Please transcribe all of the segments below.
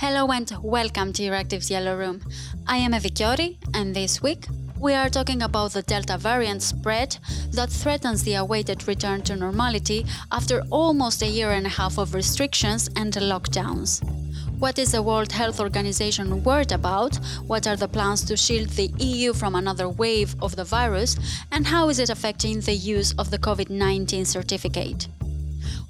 Hello and welcome to Euractiv's Yellow Room. I am Evi Kiorri, and this week we are talking about the Delta variant spread that threatens the awaited return to normality after almost a year and a half of restrictions and lockdowns. What is the World Health Organization worried about? What are the plans to shield the EU from another wave of the virus? And how is it affecting the use of the COVID 19 certificate?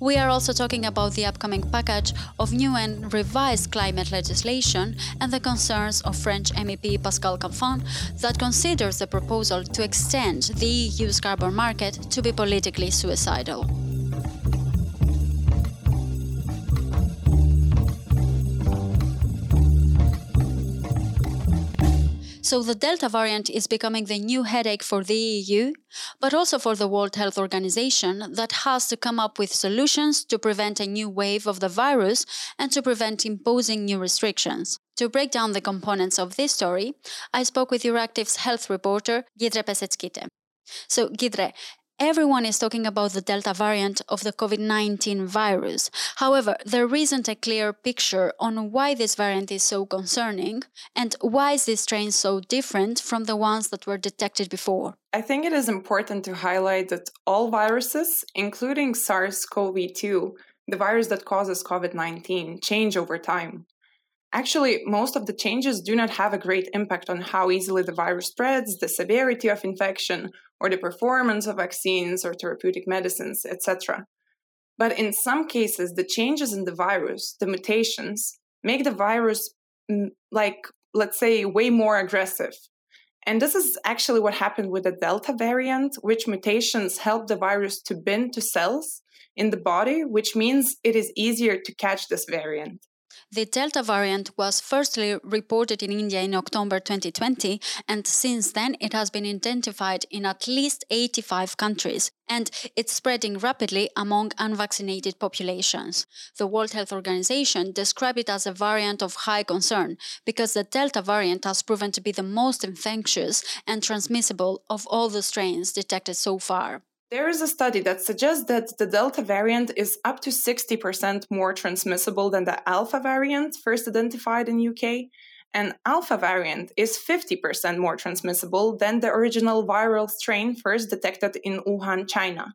We are also talking about the upcoming package of new and revised climate legislation and the concerns of French MEP Pascal Canfin that considers the proposal to extend the EU's carbon market to be politically suicidal. So the Delta variant is becoming the new headache for the EU, but also for the World Health Organization that has to come up with solutions to prevent a new wave of the virus and to prevent imposing new restrictions. To break down the components of this story, I spoke with Euractiv's health reporter, Giedre Peseckyte. So, Giedre, Everyone is talking about the Delta variant of the COVID 19 virus. However, there isn't a clear picture on why this variant is so concerning and why is this strain so different from the ones that were detected before. I think it is important to highlight that all viruses, including SARS CoV 2, the virus that causes COVID 19, change over time. Actually, most of the changes do not have a great impact on how easily the virus spreads, the severity of infection, or the performance of vaccines or therapeutic medicines, etc. But in some cases, the changes in the virus, the mutations, make the virus, mm, like, let's say, way more aggressive. And this is actually what happened with the Delta variant, which mutations help the virus to bind to cells in the body, which means it is easier to catch this variant. The Delta variant was firstly reported in India in October 2020, and since then it has been identified in at least 85 countries, and it's spreading rapidly among unvaccinated populations. The World Health Organization described it as a variant of high concern because the Delta variant has proven to be the most infectious and transmissible of all the strains detected so far. There is a study that suggests that the Delta variant is up to 60% more transmissible than the Alpha variant first identified in UK, and Alpha variant is 50% more transmissible than the original viral strain first detected in Wuhan, China.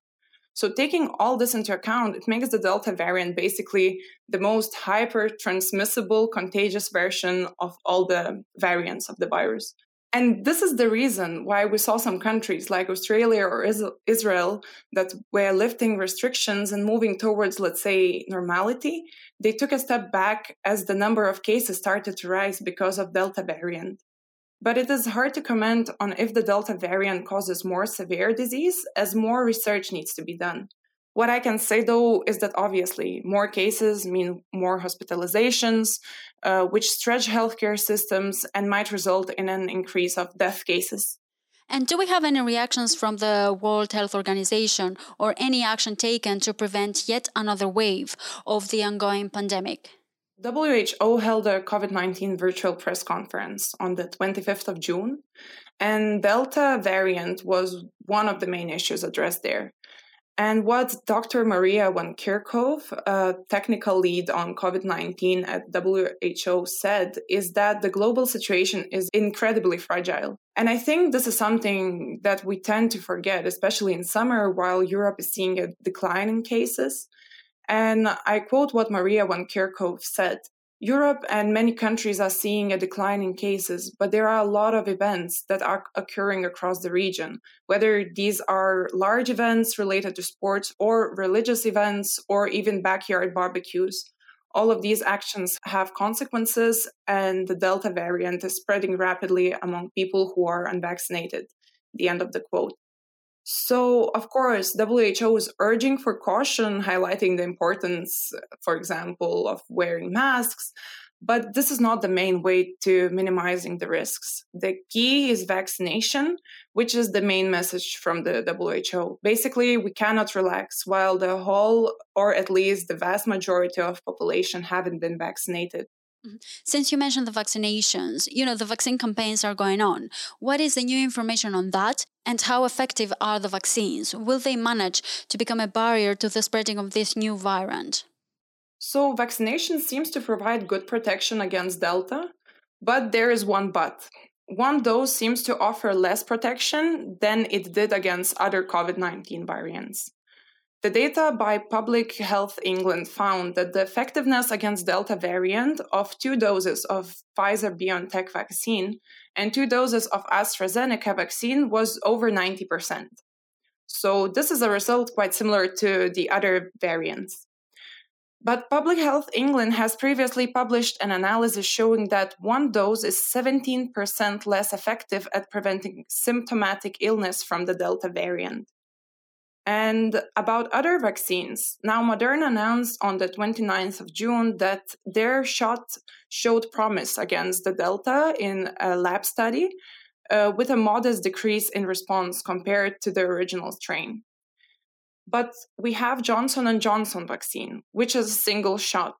So, taking all this into account, it makes the Delta variant basically the most hyper transmissible contagious version of all the variants of the virus. And this is the reason why we saw some countries like Australia or Israel that were lifting restrictions and moving towards, let's say, normality. They took a step back as the number of cases started to rise because of Delta variant. But it is hard to comment on if the Delta variant causes more severe disease, as more research needs to be done. What I can say though is that obviously more cases mean more hospitalizations, uh, which stretch healthcare systems and might result in an increase of death cases. And do we have any reactions from the World Health Organization or any action taken to prevent yet another wave of the ongoing pandemic? WHO held a COVID 19 virtual press conference on the 25th of June, and Delta variant was one of the main issues addressed there. And what Dr. Maria van Kerkhove, technical lead on COVID 19 at WHO, said is that the global situation is incredibly fragile. And I think this is something that we tend to forget, especially in summer while Europe is seeing a decline in cases. And I quote what Maria van Kerkhove said Europe and many countries are seeing a decline in cases, but there are a lot of events that are occurring across the region, whether these are large events related to sports or religious events or even backyard barbecues. All of these actions have consequences, and the Delta variant is spreading rapidly among people who are unvaccinated. The end of the quote. So, of course, WHO is urging for caution, highlighting the importance, for example, of wearing masks. But this is not the main way to minimizing the risks. The key is vaccination, which is the main message from the WHO. Basically, we cannot relax while the whole, or at least the vast majority of population haven't been vaccinated. Since you mentioned the vaccinations, you know, the vaccine campaigns are going on. What is the new information on that? And how effective are the vaccines? Will they manage to become a barrier to the spreading of this new variant? So, vaccination seems to provide good protection against Delta, but there is one but. One dose seems to offer less protection than it did against other COVID 19 variants. The data by Public Health England found that the effectiveness against Delta variant of two doses of Pfizer BioNTech vaccine and two doses of AstraZeneca vaccine was over 90%. So, this is a result quite similar to the other variants. But Public Health England has previously published an analysis showing that one dose is 17% less effective at preventing symptomatic illness from the Delta variant. And about other vaccines, now Moderna announced on the 29th of June that their shot showed promise against the Delta in a lab study uh, with a modest decrease in response compared to the original strain. But we have Johnson & Johnson vaccine, which is a single shot.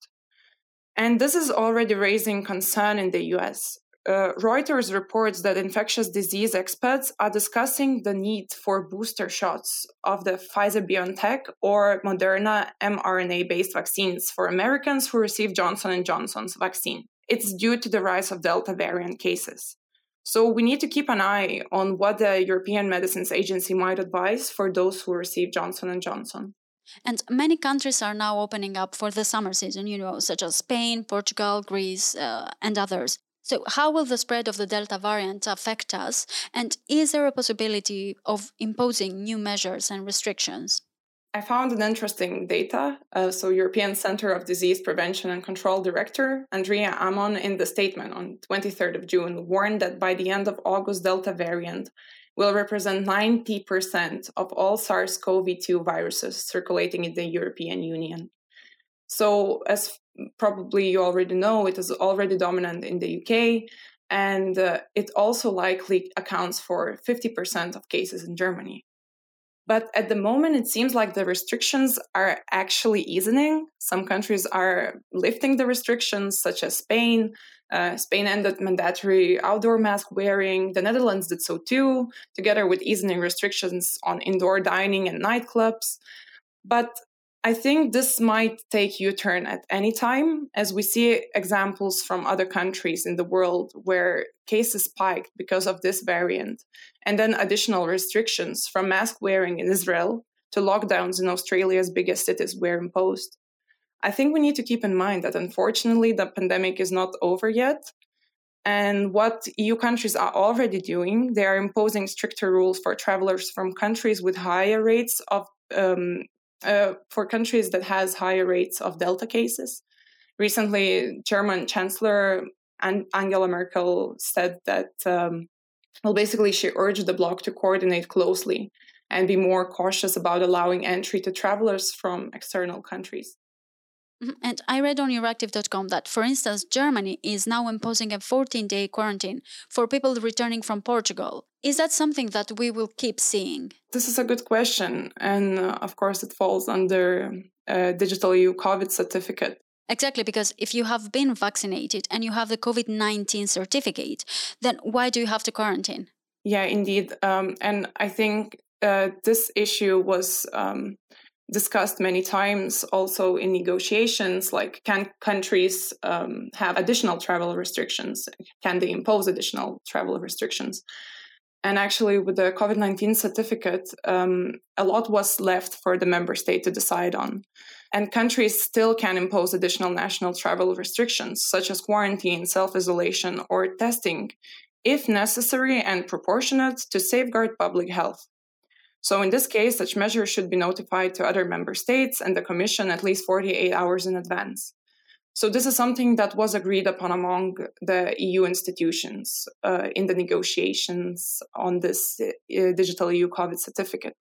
And this is already raising concern in the US uh, Reuters reports that infectious disease experts are discussing the need for booster shots of the Pfizer BioNTech or Moderna mRNA-based vaccines for Americans who receive Johnson & Johnson's vaccine. It's due to the rise of Delta variant cases. So we need to keep an eye on what the European Medicines Agency might advise for those who receive Johnson & Johnson. And many countries are now opening up for the summer season, you know, such as Spain, Portugal, Greece, uh, and others. So, how will the spread of the Delta variant affect us? And is there a possibility of imposing new measures and restrictions? I found an interesting data. Uh, so, European Center of Disease Prevention and Control Director Andrea Ammon, in the statement on 23rd of June, warned that by the end of August, Delta variant will represent 90% of all SARS-CoV-2 viruses circulating in the European Union. So, as probably you already know, it is already dominant in the UK, and uh, it also likely accounts for 50% of cases in Germany. But at the moment, it seems like the restrictions are actually easing. Some countries are lifting the restrictions, such as Spain. Uh, Spain ended mandatory outdoor mask wearing. The Netherlands did so too, together with easing restrictions on indoor dining and nightclubs. But I think this might take U turn at any time, as we see examples from other countries in the world where cases spiked because of this variant, and then additional restrictions from mask wearing in Israel to lockdowns in Australia's biggest cities were imposed. I think we need to keep in mind that unfortunately the pandemic is not over yet. And what EU countries are already doing, they are imposing stricter rules for travelers from countries with higher rates of um, uh, for countries that has higher rates of Delta cases. Recently, German Chancellor Angela Merkel said that, um, well, basically, she urged the bloc to coordinate closely and be more cautious about allowing entry to travelers from external countries. Mm-hmm. And I read on Euractiv.com that, for instance, Germany is now imposing a 14 day quarantine for people returning from Portugal. Is that something that we will keep seeing? This is a good question. And uh, of course, it falls under a uh, digital EU COVID certificate. Exactly, because if you have been vaccinated and you have the COVID 19 certificate, then why do you have to quarantine? Yeah, indeed. Um, and I think uh, this issue was um, discussed many times also in negotiations like can countries um, have additional travel restrictions? Can they impose additional travel restrictions? And actually with the covid-19 certificate um, a lot was left for the member state to decide on. And countries still can impose additional national travel restrictions such as quarantine self-isolation or testing if necessary and proportionate to safeguard public health so, in this case, such measures should be notified to other member states and the Commission at least 48 hours in advance. So, this is something that was agreed upon among the EU institutions uh, in the negotiations on this uh, digital EU COVID certificate.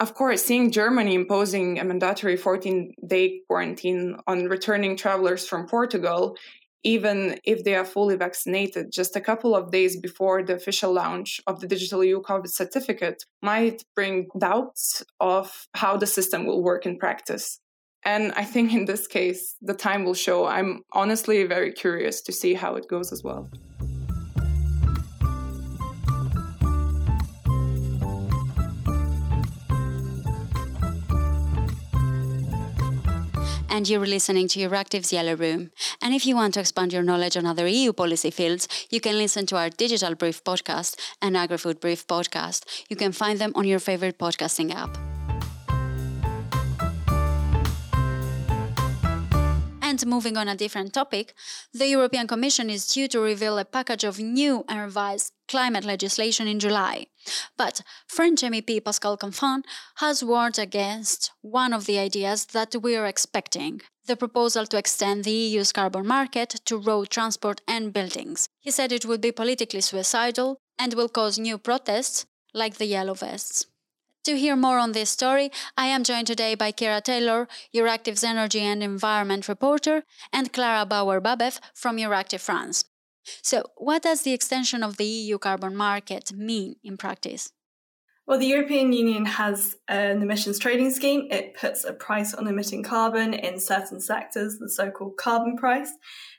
Of course, seeing Germany imposing a mandatory 14 day quarantine on returning travelers from Portugal even if they are fully vaccinated, just a couple of days before the official launch of the digital EU COVID certificate might bring doubts of how the system will work in practice. And I think in this case, the time will show. I'm honestly very curious to see how it goes as well. And you're listening to Euractiv's Yellow Room. And if you want to expand your knowledge on other EU policy fields, you can listen to our Digital Brief podcast and AgriFood Brief podcast. You can find them on your favorite podcasting app. And moving on a different topic, the European Commission is due to reveal a package of new and revised climate legislation in July. But French MEP Pascal Canfin has warned against one of the ideas that we are expecting the proposal to extend the EU's carbon market to road transport and buildings. He said it would be politically suicidal and will cause new protests like the Yellow Vests. To hear more on this story, I am joined today by Kira Taylor, Euractiv's Energy and Environment reporter, and Clara Bauer Babef from Euractiv France. So, what does the extension of the EU carbon market mean in practice? Well, the European Union has an emissions trading scheme. It puts a price on emitting carbon in certain sectors, the so called carbon price.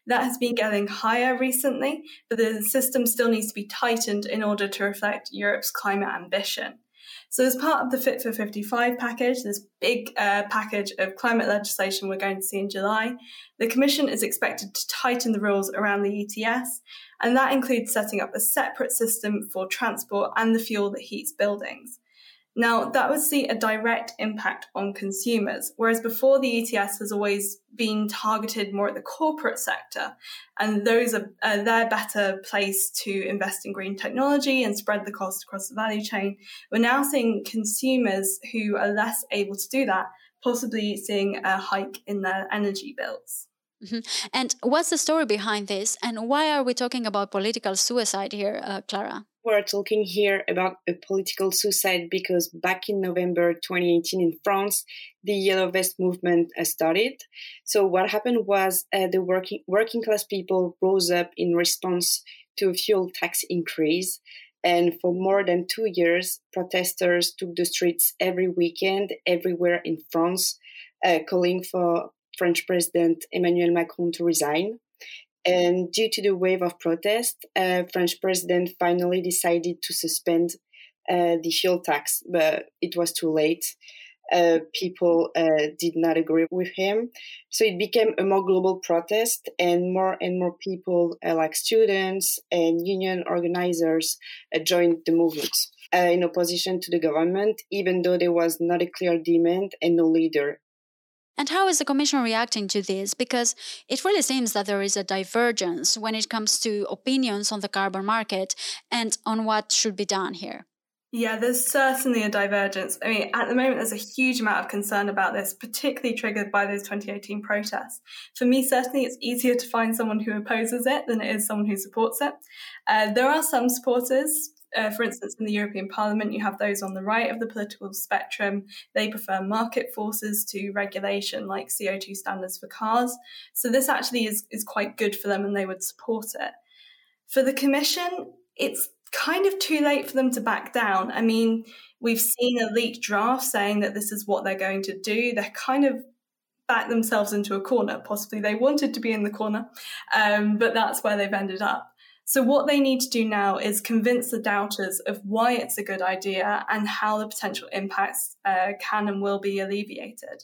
That has been getting higher recently, but the system still needs to be tightened in order to reflect Europe's climate ambition. So, as part of the Fit for 55 package, this big uh, package of climate legislation we're going to see in July, the Commission is expected to tighten the rules around the ETS, and that includes setting up a separate system for transport and the fuel that heats buildings. Now, that would see a direct impact on consumers, whereas before the ETS has always been targeted more at the corporate sector, and those are uh, better placed to invest in green technology and spread the cost across the value chain. We're now seeing consumers who are less able to do that, possibly seeing a hike in their energy bills. Mm-hmm. And what's the story behind this, and why are we talking about political suicide here, uh, Clara? We're talking here about a political suicide because back in November 2018 in France, the Yellow Vest movement started. So what happened was uh, the working working class people rose up in response to a fuel tax increase. And for more than two years, protesters took the streets every weekend, everywhere in France, uh, calling for French President Emmanuel Macron to resign. And due to the wave of protest, uh, French president finally decided to suspend uh, the fuel tax, but it was too late. Uh, people uh, did not agree with him. So it became a more global protest, and more and more people, uh, like students and union organizers, uh, joined the movement in opposition to the government, even though there was not a clear demand and no leader. And how is the Commission reacting to this? Because it really seems that there is a divergence when it comes to opinions on the carbon market and on what should be done here. Yeah, there's certainly a divergence. I mean, at the moment, there's a huge amount of concern about this, particularly triggered by those 2018 protests. For me, certainly, it's easier to find someone who opposes it than it is someone who supports it. Uh, there are some supporters, uh, for instance, in the European Parliament, you have those on the right of the political spectrum. They prefer market forces to regulation, like CO2 standards for cars. So this actually is, is quite good for them and they would support it. For the Commission, it's kind of too late for them to back down. I mean, we've seen a leaked draft saying that this is what they're going to do. They're kind of backed themselves into a corner. Possibly they wanted to be in the corner, um, but that's where they've ended up. So, what they need to do now is convince the doubters of why it's a good idea and how the potential impacts uh, can and will be alleviated.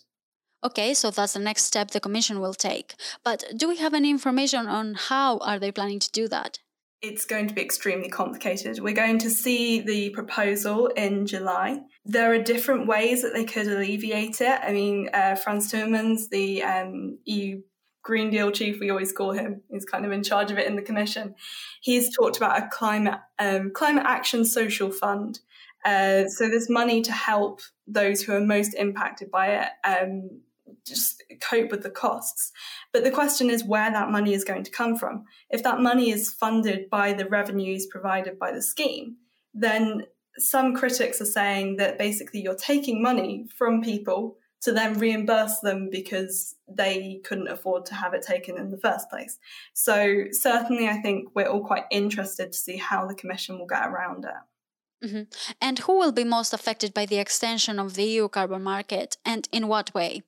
Okay, so that's the next step the Commission will take. But do we have any information on how are they planning to do that? It's going to be extremely complicated. We're going to see the proposal in July. There are different ways that they could alleviate it. I mean, uh, Frans Timmermans, the um, EU Green Deal chief, we always call him, he's kind of in charge of it in the commission. He's talked about a climate um, climate action social fund. Uh, so there's money to help those who are most impacted by it um, just cope with the costs. But the question is where that money is going to come from. If that money is funded by the revenues provided by the scheme, then some critics are saying that basically you're taking money from people to then reimburse them because they couldn't afford to have it taken in the first place. So, certainly, I think we're all quite interested to see how the Commission will get around it. Mm-hmm. And who will be most affected by the extension of the EU carbon market and in what way?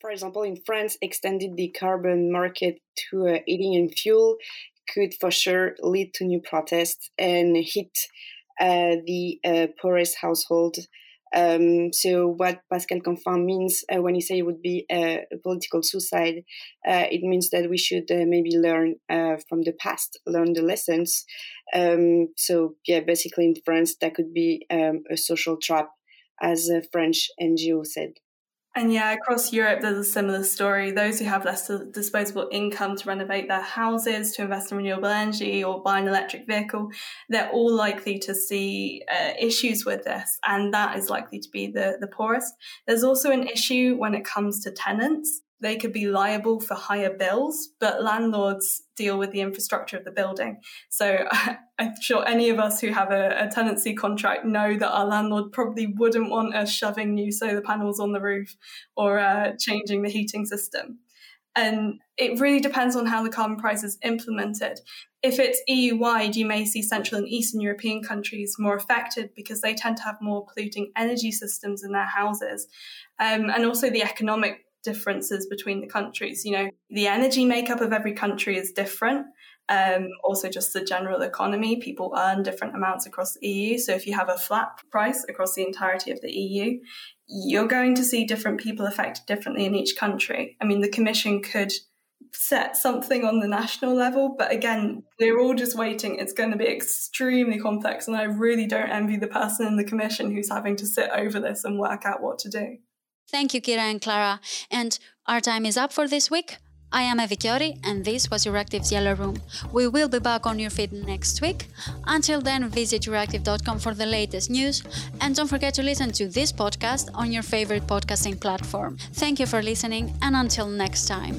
For example, in France, extending the carbon market to uh, heating and fuel could for sure lead to new protests and hit uh, the uh, poorest household Um, so what Pascal Canfin means uh, when he say it would be a, a political suicide, uh, it means that we should uh, maybe learn uh, from the past, learn the lessons. Um, so yeah, basically in France, that could be um, a social trap, as a French NGO said. And yeah, across Europe, there's a similar story. Those who have less disposable income to renovate their houses, to invest in renewable energy, or buy an electric vehicle, they're all likely to see uh, issues with this, and that is likely to be the, the poorest. There's also an issue when it comes to tenants they could be liable for higher bills, but landlords deal with the infrastructure of the building. So I'm sure any of us who have a, a, tenancy contract know that our landlord probably wouldn't want us shoving new solar panels on the roof or uh, changing the heating system. And it really depends on how the carbon price is implemented. If it's EU wide, you may see Central and Eastern European countries more affected because they tend to have more polluting energy systems in their houses. Um, and also the economic differences between the countries. You know, the energy makeup of every country is different. Um, also, just the general economy, people earn different amounts across the EU. So, if you have a flat price across the entirety of the EU, you're going to see different people affected differently in each country. I mean, the Commission could set something on the national level, but again, we're all just waiting. It's going to be extremely complex, and I really don't envy the person in the Commission who's having to sit over this and work out what to do. Thank you, Kira and Clara. And our time is up for this week. I am Evi Kiorri, and this was Euractiv's Yellow Room. We will be back on your feed next week. Until then, visit euractiv.com for the latest news, and don't forget to listen to this podcast on your favorite podcasting platform. Thank you for listening, and until next time.